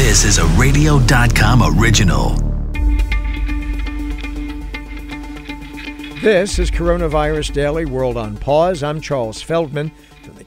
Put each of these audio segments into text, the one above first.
This is a Radio.com original. This is Coronavirus Daily World on Pause. I'm Charles Feldman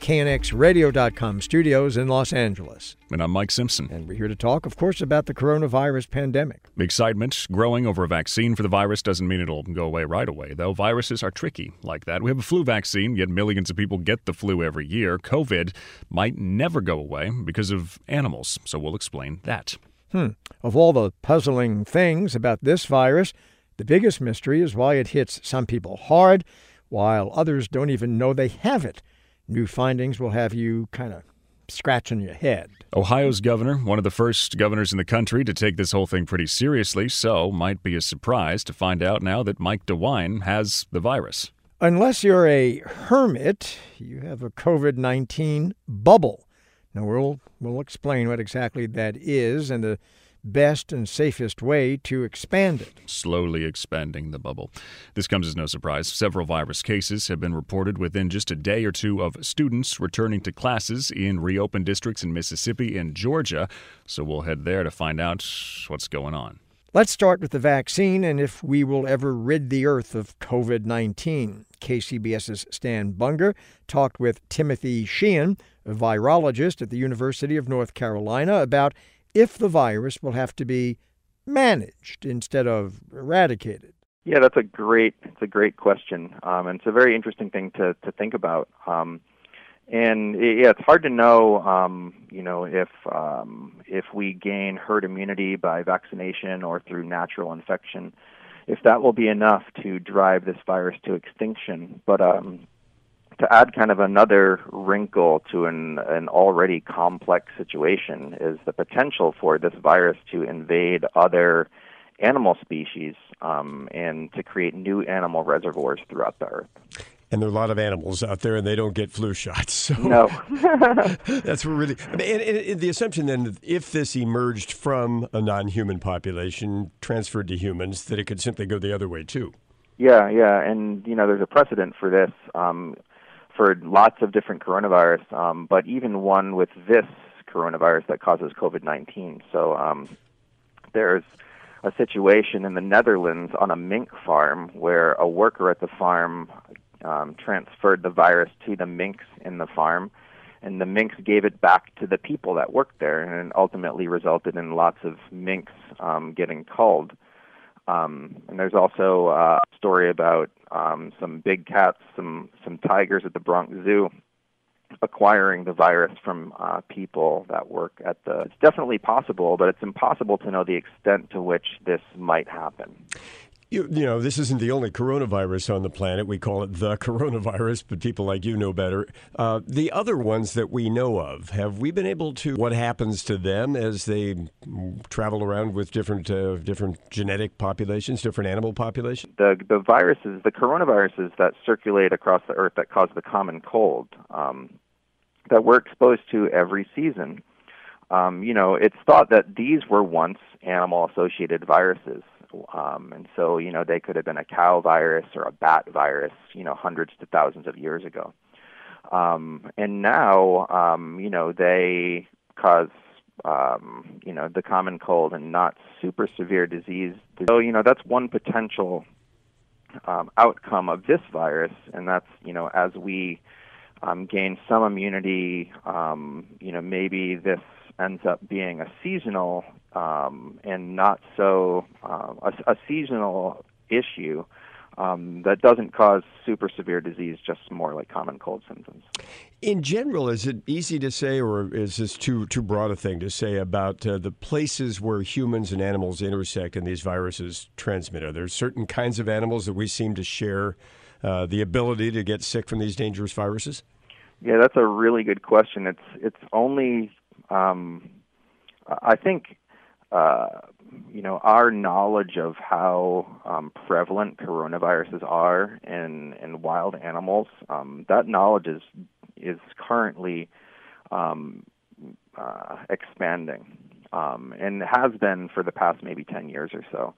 KNXRadio.com studios in Los Angeles. And I'm Mike Simpson. And we're here to talk, of course, about the coronavirus pandemic. Excitement growing over a vaccine for the virus doesn't mean it'll go away right away, though. Viruses are tricky like that. We have a flu vaccine, yet millions of people get the flu every year. COVID might never go away because of animals, so we'll explain that. Hmm. Of all the puzzling things about this virus, the biggest mystery is why it hits some people hard, while others don't even know they have it. New findings will have you kind of scratching your head. Ohio's governor, one of the first governors in the country to take this whole thing pretty seriously, so might be a surprise to find out now that Mike DeWine has the virus. Unless you're a hermit, you have a COVID 19 bubble. Now, we'll, we'll explain what exactly that is and the best and safest way to expand it. Slowly expanding the bubble. This comes as no surprise. Several virus cases have been reported within just a day or two of students returning to classes in reopened districts in Mississippi and Georgia. So we'll head there to find out what's going on. Let's start with the vaccine and if we will ever rid the earth of COVID 19. KCBS's Stan Bunger talked with Timothy Sheahan, a virologist at the University of North Carolina, about if the virus will have to be managed instead of eradicated? Yeah, that's a great it's a great question, um, and it's a very interesting thing to to think about. Um, and yeah, it's hard to know, um, you know, if um, if we gain herd immunity by vaccination or through natural infection, if that will be enough to drive this virus to extinction. But um, to add kind of another wrinkle to an, an already complex situation is the potential for this virus to invade other animal species um, and to create new animal reservoirs throughout the earth. And there are a lot of animals out there, and they don't get flu shots. So no, that's really. I mean, and, and the assumption then, if this emerged from a non-human population, transferred to humans, that it could simply go the other way too. Yeah, yeah, and you know, there's a precedent for this. Um, for lots of different coronavirus, um, but even one with this coronavirus that causes COVID 19. So um, there's a situation in the Netherlands on a mink farm where a worker at the farm um, transferred the virus to the minks in the farm, and the minks gave it back to the people that worked there, and ultimately resulted in lots of minks um, getting culled. Um, and there's also a story about um, some big cats, some some tigers at the Bronx Zoo acquiring the virus from uh, people that work at the. It's definitely possible, but it's impossible to know the extent to which this might happen. You, you, know, this isn't the only coronavirus on the planet. We call it the coronavirus, but people like you know better. Uh, the other ones that we know of, have we been able to? What happens to them as they travel around with different uh, different genetic populations, different animal populations? The the viruses, the coronaviruses that circulate across the earth that cause the common cold, um, that we're exposed to every season. Um, you know, it's thought that these were once animal-associated viruses um, and so, you know, they could have been a cow virus or a bat virus, you know, hundreds to thousands of years ago. Um, and now, um, you know, they cause, um, you know, the common cold and not super severe disease. So, you know, that's one potential um, outcome of this virus, and that's, you know, as we um, gain some immunity, um, you know, maybe this ends up being a seasonal um, and not so uh, a, a, seasonal issue um, that doesn't cause super severe disease, just more like common cold symptoms. In general, is it easy to say, or is this too too broad a thing to say about uh, the places where humans and animals intersect and these viruses transmit? Are there certain kinds of animals that we seem to share uh, the ability to get sick from these dangerous viruses? Yeah, that's a really good question. It's it's only um, I think uh, you know our knowledge of how um, prevalent coronaviruses are in in wild animals um, that knowledge is is currently um, uh, expanding um, and has been for the past maybe 10 years or so.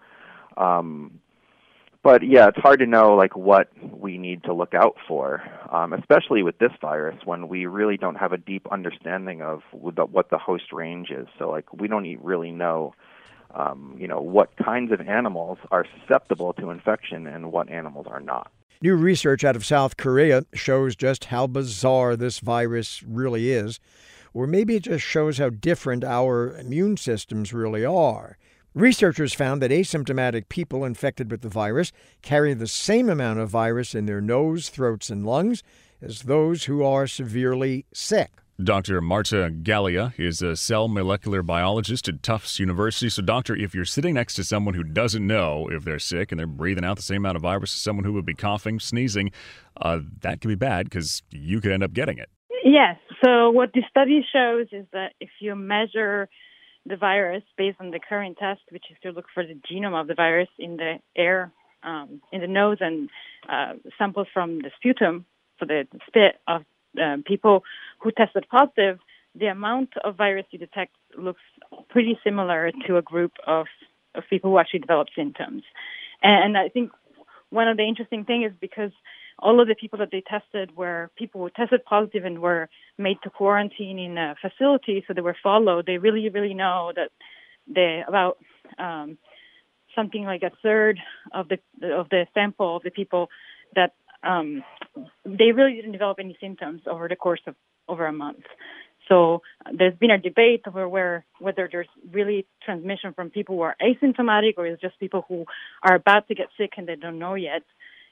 Um, but yeah, it's hard to know like what we need to look out for, um, especially with this virus when we really don't have a deep understanding of what the host range is. So like we don't really know, um, you know, what kinds of animals are susceptible to infection and what animals are not. New research out of South Korea shows just how bizarre this virus really is, or maybe it just shows how different our immune systems really are. Researchers found that asymptomatic people infected with the virus carry the same amount of virus in their nose, throats, and lungs as those who are severely sick. Dr. Marta Gaglia is a cell molecular biologist at Tufts University. So, doctor, if you're sitting next to someone who doesn't know if they're sick and they're breathing out the same amount of virus as someone who would be coughing, sneezing, uh, that could be bad because you could end up getting it. Yes. So, what the study shows is that if you measure the virus based on the current test, which is to look for the genome of the virus in the air, um, in the nose, and uh, samples from the sputum, so the spit of uh, people who tested positive, the amount of virus you detect looks pretty similar to a group of, of people who actually develop symptoms. And I think one of the interesting things is because all of the people that they tested were people who tested positive and were made to quarantine in a facility, so they were followed. They really, really know that they about um, something like a third of the of the sample of the people that um, they really didn't develop any symptoms over the course of over a month. So there's been a debate over where whether there's really transmission from people who are asymptomatic or is just people who are about to get sick and they don't know yet.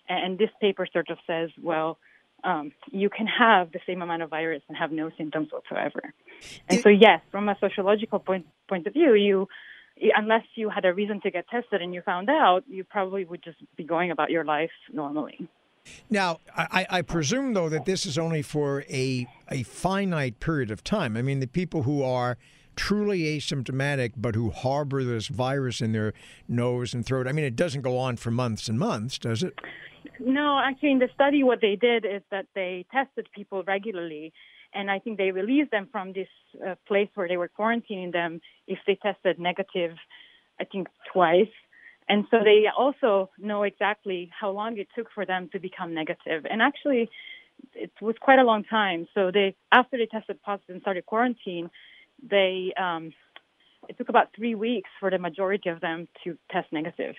And this paper sort of says, well, um, you can have the same amount of virus and have no symptoms whatsoever. And so, yes, from a sociological point point of view, you unless you had a reason to get tested and you found out, you probably would just be going about your life normally. Now, I, I, presume though that this is only for a a finite period of time. I mean, the people who are truly asymptomatic but who harbor this virus in their nose and throat. I mean, it doesn't go on for months and months, does it? No, actually, in the study, what they did is that they tested people regularly, and I think they released them from this uh, place where they were quarantining them if they tested negative, I think twice. And so they also know exactly how long it took for them to become negative. And actually, it was quite a long time. So they, after they tested positive and started quarantine, they, um, it took about three weeks for the majority of them to test negative.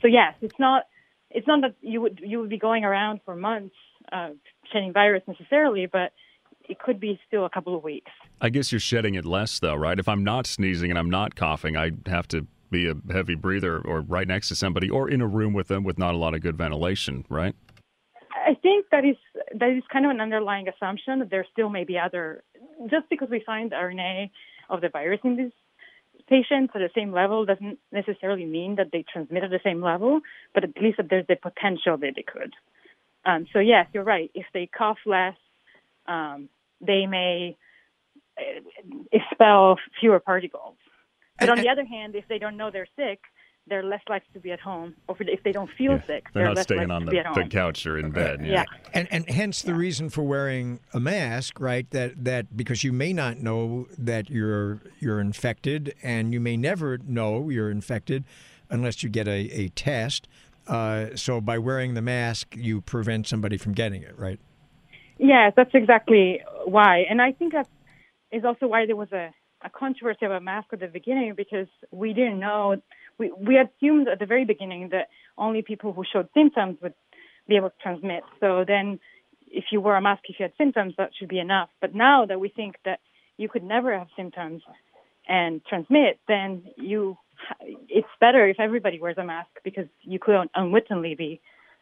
So yes, it's not it's not that you would you would be going around for months uh, shedding virus necessarily, but it could be still a couple of weeks. I guess you're shedding it less, though, right? If I'm not sneezing and I'm not coughing, I have to be a heavy breather or right next to somebody or in a room with them with not a lot of good ventilation, right? I think that is that is kind of an underlying assumption that there still may be other just because we find RNA of the virus in these patients at the same level doesn't necessarily mean that they transmit at the same level, but at least that there's the potential that they could. Um, so yes, you're right. If they cough less, um, they may uh, expel fewer particles. But on the other hand, if they don't know they're sick, they're less likely to be at home, or if they don't feel yeah, sick, they're, they're not staying on the, the couch or in bed. Yeah. yeah. and and hence the reason for wearing a mask, right? That that because you may not know that you're you're infected, and you may never know you're infected unless you get a, a test. Uh, so by wearing the mask, you prevent somebody from getting it, right? Yes, that's exactly why, and I think that is also why there was a, a controversy about a mask at the beginning because we didn't know we, we assumed at the very beginning that only people who showed symptoms would be able to transmit. So then, if you wear a mask if you had symptoms, that should be enough. But now that we think that you could never have symptoms and transmit, then you it's better if everybody wears a mask because you could unwittingly be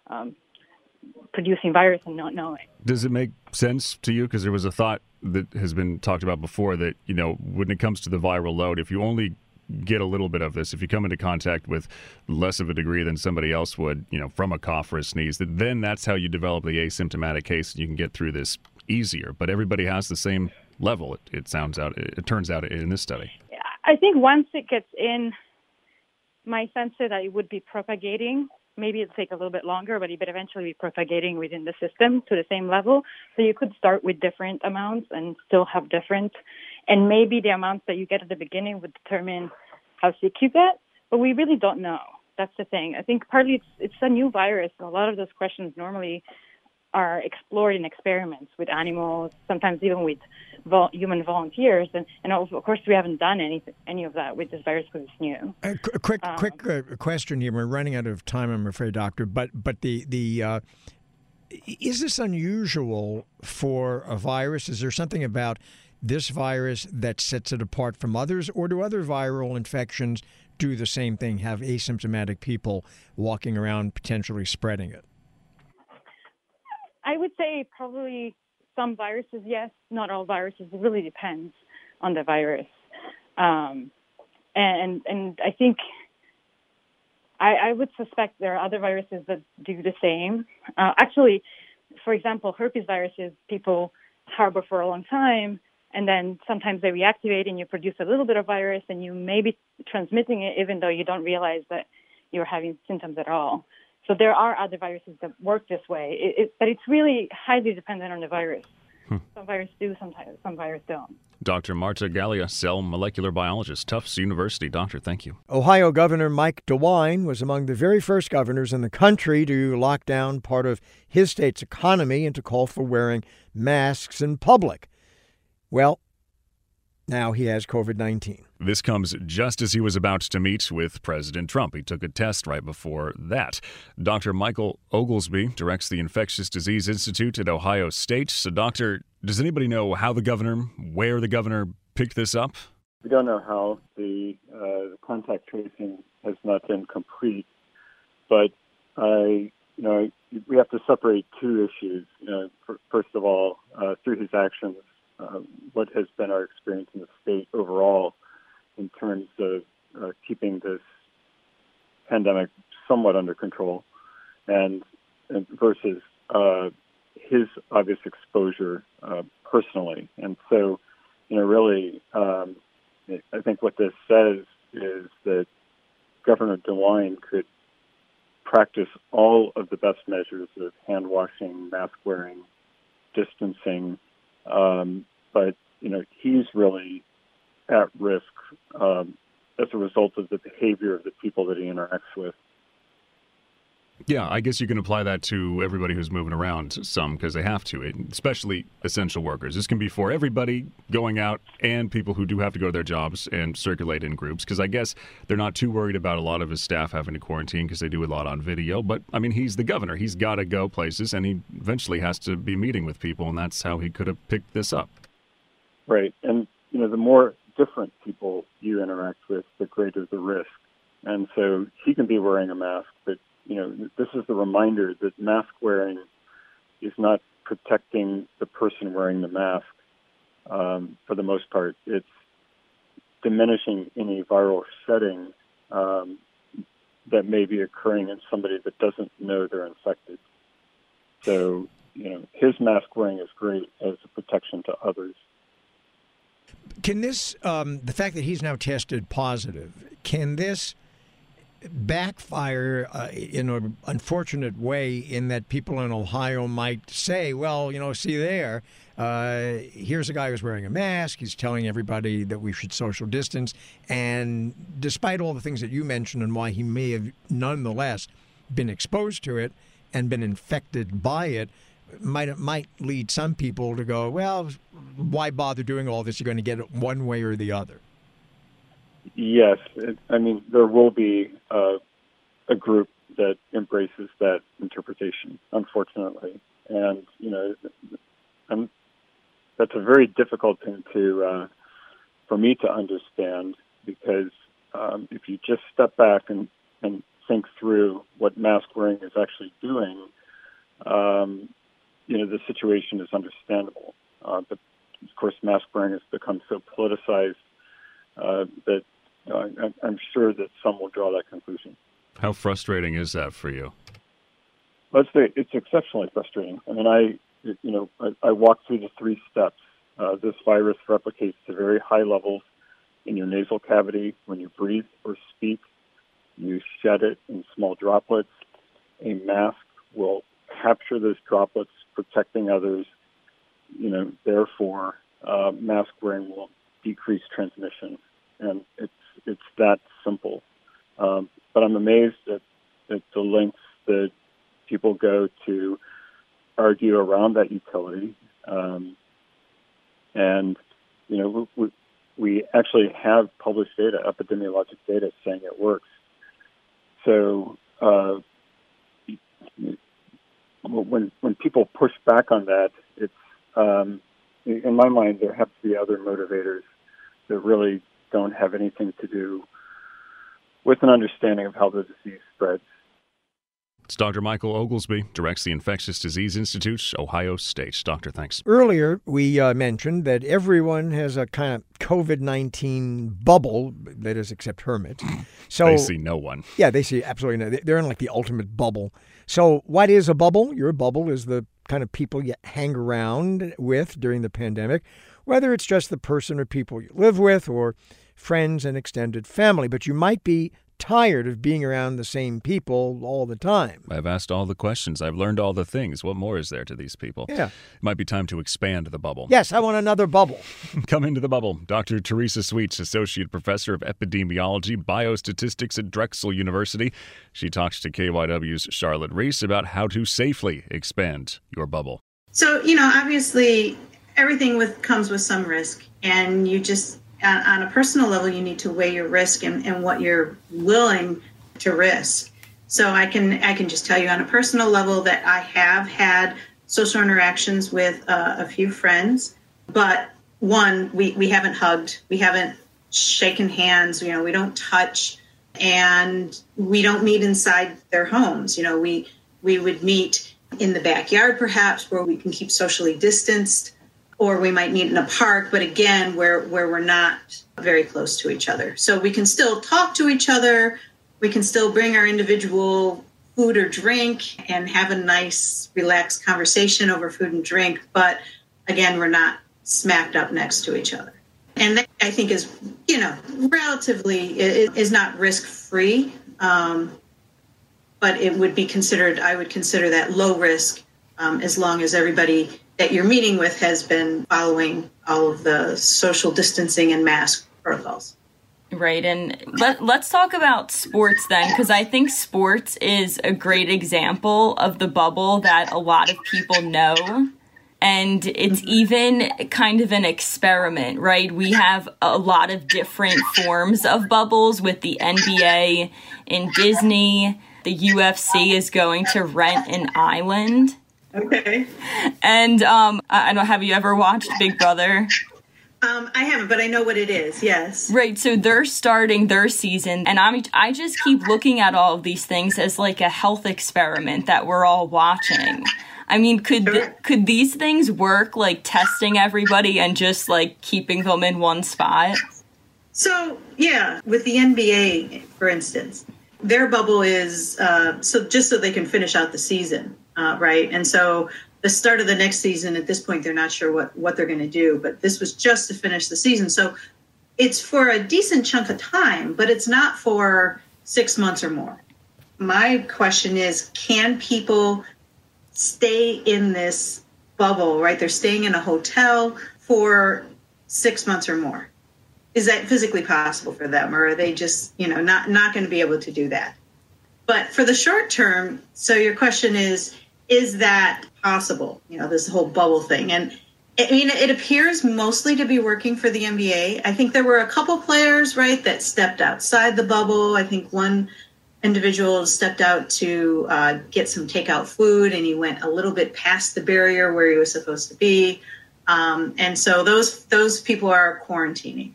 um, producing virus and not know it. Does it make sense to you? Because there was a thought that has been talked about before that you know when it comes to the viral load, if you only get a little bit of this. If you come into contact with less of a degree than somebody else would, you know, from a cough or a sneeze, then that's how you develop the asymptomatic case and you can get through this easier. But everybody has the same level. It, it sounds out. It turns out in this study. I think once it gets in, my sense is that it would be propagating. Maybe it'll take a little bit longer, but it would eventually be propagating within the system to the same level. So you could start with different amounts and still have different and maybe the amounts that you get at the beginning would determine how sick you get, but we really don't know. that's the thing. I think partly it's it's a new virus. A lot of those questions normally are explored in experiments with animals, sometimes even with vol- human volunteers, and, and of course we haven't done any any of that with this virus because it's new. A quick um, quick uh, question here. We're running out of time, I'm afraid, doctor. But but the the uh, is this unusual for a virus? Is there something about this virus that sets it apart from others, or do other viral infections do the same thing? Have asymptomatic people walking around potentially spreading it? I would say probably some viruses, yes. Not all viruses. It really depends on the virus. Um, and and I think I, I, would suspect there are other viruses that do the same. Uh, actually, for example, herpes viruses people harbor for a long time, and then sometimes they reactivate and you produce a little bit of virus, and you may be transmitting it even though you don't realize that you're having symptoms at all. So there are other viruses that work this way, it, it, but it's really highly dependent on the virus. Hmm. Some viruses do, sometimes some viruses don't. Dr. Marta Gaglia, cell molecular biologist, Tufts University. Doctor, thank you. Ohio Governor Mike DeWine was among the very first governors in the country to lock down part of his state's economy and to call for wearing masks in public. Well, now he has COVID 19. This comes just as he was about to meet with President Trump. He took a test right before that. Dr. Michael Oglesbee directs the Infectious Disease Institute at Ohio State. So, Doctor, does anybody know how the governor, where the governor picked this up? We don't know how. The uh, contact tracing has not been complete. But I, you know, we have to separate two issues. You know, first of all, uh, through his actions, uh, what has been our experience in the state overall in terms of uh, keeping this pandemic somewhat under control, and, and versus uh, his obvious exposure uh, personally. And so, you know, really, um, I think what this says is that Governor DeWine could practice all of the best measures of hand washing, mask wearing, distancing, um, but you know he's really at risk um, as a result of the behavior of the people that he interacts with. Yeah, I guess you can apply that to everybody who's moving around some because they have to, especially essential workers. This can be for everybody going out and people who do have to go to their jobs and circulate in groups because I guess they're not too worried about a lot of his staff having to quarantine because they do a lot on video. But I mean, he's the governor. He's got to go places and he eventually has to be meeting with people, and that's how he could have picked this up. Right. And, you know, the more different people you interact with, the greater the risk. And so he can be wearing a mask, but you know, this is the reminder that mask wearing is not protecting the person wearing the mask. Um, for the most part, it's diminishing any viral shedding um, that may be occurring in somebody that doesn't know they're infected. So, you know, his mask wearing is great as a protection to others. Can this, um, the fact that he's now tested positive, can this backfire uh, in an unfortunate way in that people in Ohio might say, well, you know, see there, uh, here's a guy who's wearing a mask. He's telling everybody that we should social distance. And despite all the things that you mentioned and why he may have nonetheless been exposed to it and been infected by it, might might lead some people to go, well, why bother doing all this? You're going to get it one way or the other. Yes, it, I mean there will be a group that embraces that interpretation, unfortunately, and you know, I'm, that's a very difficult thing to uh, for me to understand because um, if you just step back and, and think through what mask wearing is actually doing, um, you know, the situation is understandable. Uh, but of course, mask wearing has become so politicized uh, that I, I'm sure that some will draw that conclusion. How frustrating is that for you? Let's say it's exceptionally frustrating. I mean, I, you know, I, I walk through the three steps. Uh, this virus replicates to very high levels in your nasal cavity when you breathe or speak. You shed it in small droplets. A mask will capture those droplets, protecting others. You know, therefore, uh, mask wearing will decrease transmission, and it's it's that simple. Um, but I'm amazed at, at the lengths that people go to argue around that utility. Um, and, you know, we, we actually have published data, epidemiologic data, saying it works. So uh, when when people push back on that, it's um, in my mind there have to be other motivators that really don't have anything to do with an understanding of how the disease spreads. It's Dr. Michael Oglesbee, directs the Infectious Disease Institute, Ohio State. Doctor, thanks. Earlier, we uh, mentioned that everyone has a kind of COVID 19 bubble, that is, except hermits. So they see no one. Yeah, they see absolutely no. They're in like the ultimate bubble. So, what is a bubble? Your bubble is the kind of people you hang around with during the pandemic, whether it's just the person or people you live with or friends and extended family. But you might be tired of being around the same people all the time. I've asked all the questions. I've learned all the things. What more is there to these people? Yeah. It might be time to expand the bubble. Yes, I want another bubble. Come into the bubble. Dr. Teresa Sweets, Associate Professor of Epidemiology, Biostatistics at Drexel University. She talks to KYW's Charlotte Reese about how to safely expand your bubble. So, you know, obviously everything with comes with some risk and you just on a personal level, you need to weigh your risk and, and what you're willing to risk. So I can I can just tell you on a personal level that I have had social interactions with uh, a few friends, but one we we haven't hugged, we haven't shaken hands, you know, we don't touch, and we don't meet inside their homes. You know, we we would meet in the backyard perhaps where we can keep socially distanced or we might meet in a park, but again, where, where we're not very close to each other. So we can still talk to each other. We can still bring our individual food or drink and have a nice, relaxed conversation over food and drink. But again, we're not smacked up next to each other. And that I think is, you know, relatively is not risk free, um, but it would be considered. I would consider that low risk um, as long as everybody that you're meeting with has been following all of the social distancing and mask protocols. Right. And let, let's talk about sports then, because I think sports is a great example of the bubble that a lot of people know. And it's even kind of an experiment, right? We have a lot of different forms of bubbles with the NBA and Disney. The UFC is going to rent an island Okay. And um, I don't have you ever watched Big Brother? Um, I haven't, but I know what it is. Yes. Right. So they're starting their season, and I'm I just keep looking at all of these things as like a health experiment that we're all watching. I mean, could th- could these things work like testing everybody and just like keeping them in one spot? So yeah, with the NBA, for instance, their bubble is uh, so just so they can finish out the season uh, right? And so the start of the next season, at this point, they're not sure what what they're going to do. But this was just to finish the season, so it's for a decent chunk of time, but it's not for six months or more. My question is, can people stay in this bubble? Right, they're staying in a hotel for six months or more. Is that physically possible for them, or are they just, you know, not not going to be able to do that? But for the short term, so your question is is that possible? You know, this whole bubble thing. And I mean, it appears mostly to be working for the NBA. I think there were a couple players, right, that stepped outside the bubble. I think one individual stepped out to uh, get some takeout food and he went a little bit past the barrier where he was supposed to be. Um, and so those those people are quarantining.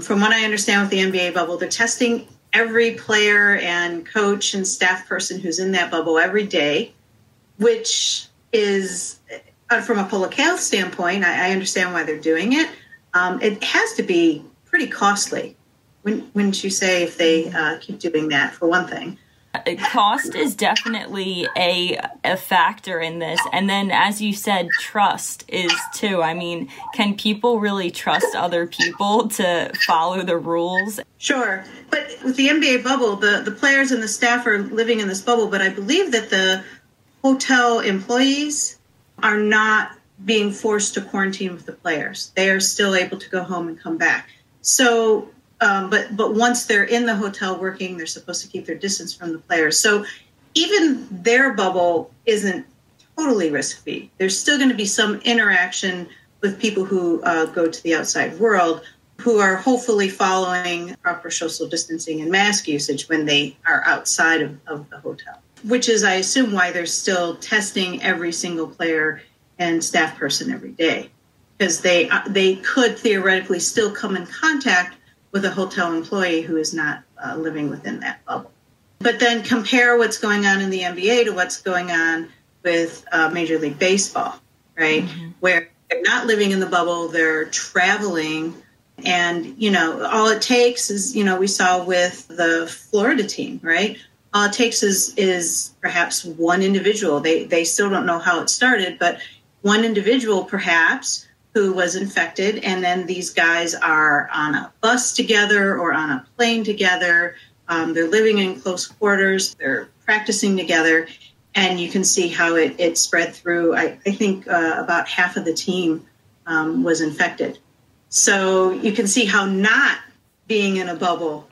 From what I understand with the NBA bubble, they're testing every player and coach and staff person who's in that bubble every day which is uh, from a public health standpoint, I, I understand why they're doing it. Um, it has to be pretty costly. Wouldn't, you say if they uh, keep doing that for one thing? Uh, cost is definitely a a factor in this and then as you said trust is too i mean can people really trust other people to follow the rules sure but with the nba bubble the the players and the staff are living in this bubble but i believe that the hotel employees are not being forced to quarantine with the players. They are still able to go home and come back. So, um, but but once they're in the hotel working, they're supposed to keep their distance from the players. So, even their bubble isn't totally risk free. There's still going to be some interaction with people who uh, go to the outside world who are hopefully following proper social distancing and mask usage when they are outside of, of the hotel, which is, I assume, why they're still testing every single player and staff person every day because they uh, they could theoretically still come in contact with a hotel employee who is not uh, living within that bubble. But then compare what's going on in the NBA to what's going on with uh, Major League Baseball, right? Mm-hmm. Where they're not living in the bubble, they're traveling. And, you know, all it takes is, you know, we saw with the Florida team, right? All it takes is is perhaps one individual. They they still don't know how it started, but one individual perhaps who was infected, and then these guys are on a bus together or on a plane together. Um, they're living in close quarters. They're practicing together, and you can see how it, it spread through. I, I think uh, about half of the team um, was infected. So you can see how not being in a bubble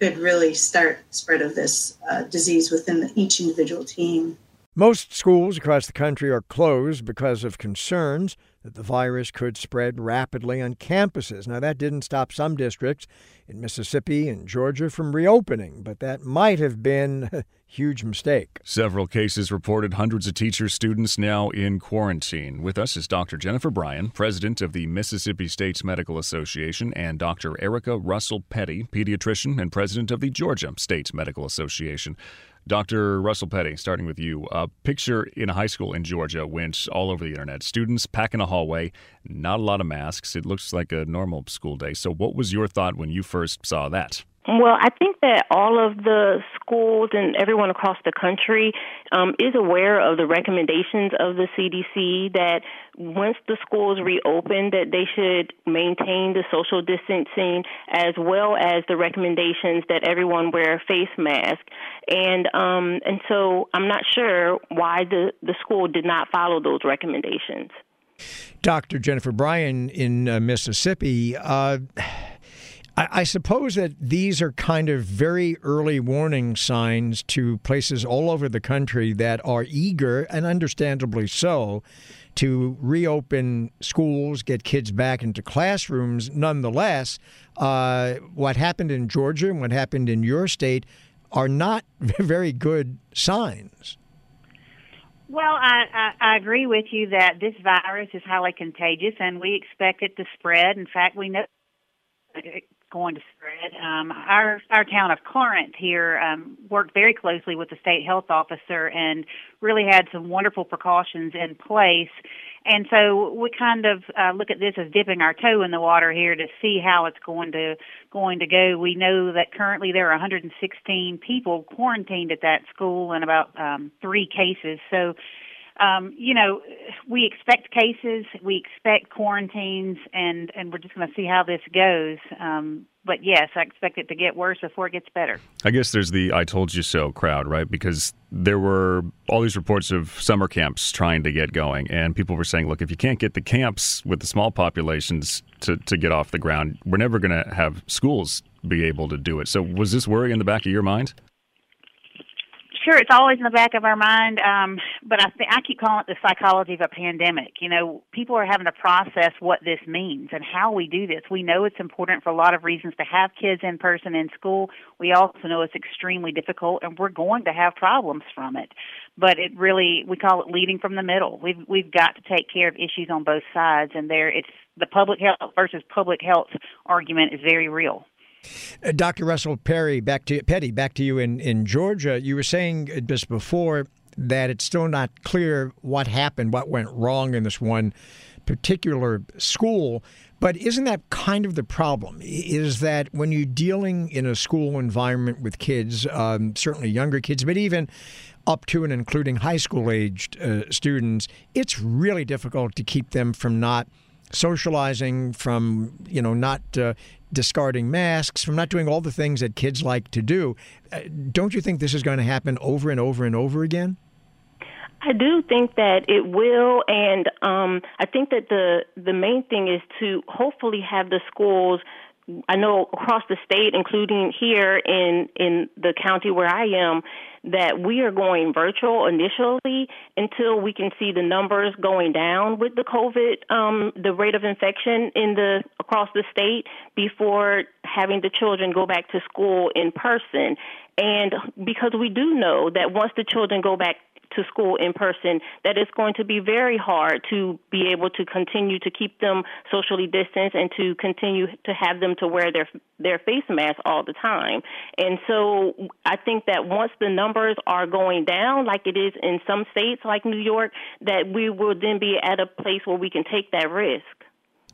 could really start spread of this uh, disease within the, each individual team. Most schools across the country are closed because of concerns that the virus could spread rapidly on campuses. Now, that didn't stop some districts in Mississippi and Georgia from reopening, but that might have been a huge mistake. Several cases reported, hundreds of teachers, students now in quarantine. With us is Dr. Jennifer Bryan, president of the Mississippi States Medical Association, and Dr. Erica Russell Petty, pediatrician and president of the Georgia States Medical Association. Dr. Russell Petty, starting with you. A picture in a high school in Georgia went all over the internet. Students packing a hallway, not a lot of masks. It looks like a normal school day. So, what was your thought when you first saw that? Well, I think that all of the schools and everyone across the country um, is aware of the recommendations of the CDC that once the schools reopen, that they should maintain the social distancing as well as the recommendations that everyone wear a face mask. And um, and so I'm not sure why the the school did not follow those recommendations. Dr. Jennifer Bryan in uh, Mississippi. Uh, I, I suppose that these are kind of very early warning signs to places all over the country that are eager, and understandably so, to reopen schools, get kids back into classrooms. Nonetheless, uh, what happened in Georgia and what happened in your state are not very good signs. Well, I, I, I agree with you that this virus is highly contagious and we expect it to spread. In fact, we know going to spread. Um, our our town of Corinth here um, worked very closely with the state health officer and really had some wonderful precautions in place. And so we kind of uh, look at this as dipping our toe in the water here to see how it's going to going to go. We know that currently there are 116 people quarantined at that school and about um, three cases. So um, you know, we expect cases, we expect quarantines, and and we're just going to see how this goes. Um, but yes, I expect it to get worse before it gets better. I guess there's the "I told you so" crowd, right? Because there were all these reports of summer camps trying to get going, and people were saying, "Look, if you can't get the camps with the small populations to to get off the ground, we're never going to have schools be able to do it." So, was this worry in the back of your mind? Sure it's always in the back of our mind um but i think i keep calling it the psychology of a pandemic. You know people are having to process what this means and how we do this. We know it's important for a lot of reasons to have kids in person in school. We also know it's extremely difficult and we're going to have problems from it. But it really we call it leading from the middle. We've we've got to take care of issues on both sides and there it's the public health versus public health argument is very real uh, Dr. Russell Perry, back to Petty, back to you in, in Georgia. You were saying just before that it's still not clear what happened, what went wrong in this one particular school. But isn't that kind of the problem? Is that when you're dealing in a school environment with kids, um, certainly younger kids, but even up to and including high school aged uh, students, it's really difficult to keep them from not socializing, from you know not uh, discarding masks, from not doing all the things that kids like to do. Uh, don't you think this is going to happen over and over and over again? I do think that it will, and um, I think that the the main thing is to hopefully have the schools I know across the state, including here in in the county where I am, that we are going virtual initially until we can see the numbers going down with the COVID, um, the rate of infection in the across the state before having the children go back to school in person. And because we do know that once the children go back to school in person, that it's going to be very hard to be able to continue to keep them socially distanced and to continue to have them to wear their their face masks all the time. And so I think that once the numbers are going down, like it is in some states like New York, that we will then be at a place where we can take that risk.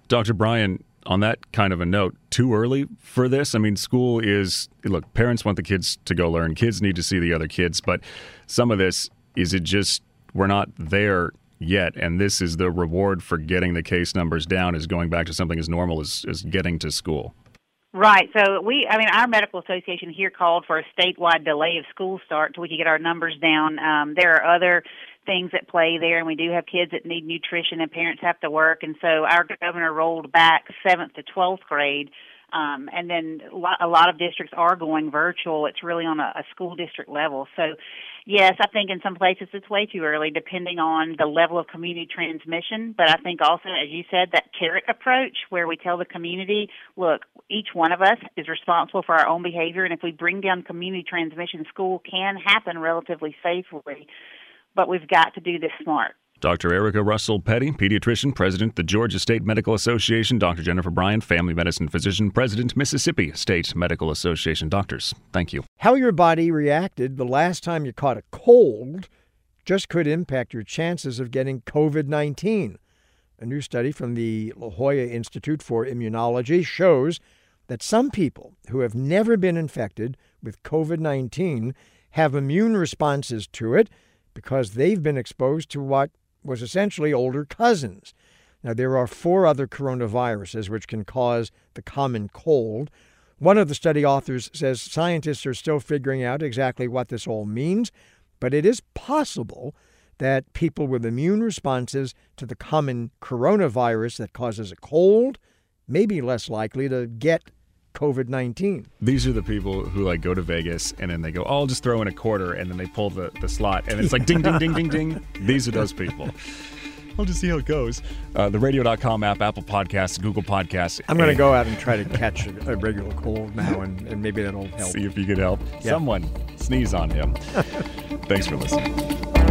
Dr. Bryan, on that kind of a note, too early for this? I mean, school is look, parents want the kids to go learn, kids need to see the other kids, but some of this is it just we're not there yet and this is the reward for getting the case numbers down is going back to something as normal as, as getting to school right so we i mean our medical association here called for a statewide delay of school start so we could get our numbers down um, there are other things at play there and we do have kids that need nutrition and parents have to work and so our governor rolled back seventh to twelfth grade um, and then a lot of districts are going virtual. It's really on a, a school district level. So, yes, I think in some places it's way too early, depending on the level of community transmission. But I think also, as you said, that carrot approach where we tell the community, look, each one of us is responsible for our own behavior, and if we bring down community transmission, school can happen relatively safely. But we've got to do this smart. Dr. Erica Russell Petty, pediatrician, president, the Georgia State Medical Association. Dr. Jennifer Bryan, family medicine physician, president, Mississippi State Medical Association. Doctors, thank you. How your body reacted the last time you caught a cold just could impact your chances of getting COVID 19. A new study from the La Jolla Institute for Immunology shows that some people who have never been infected with COVID 19 have immune responses to it because they've been exposed to what was essentially older cousins. Now, there are four other coronaviruses which can cause the common cold. One of the study authors says scientists are still figuring out exactly what this all means, but it is possible that people with immune responses to the common coronavirus that causes a cold may be less likely to get COVID 19. These are the people who like go to Vegas and then they go, oh, I'll just throw in a quarter and then they pull the, the slot and it's like ding, ding, ding, ding, ding. These are those people. I'll just see how it goes. Uh, the radio.com app, Apple Podcasts, Google Podcasts. I'm going to go out and try to catch a, a regular cold now, and, and, maybe that'll help. See if you could help yeah. someone sneeze on him. Thanks for listening.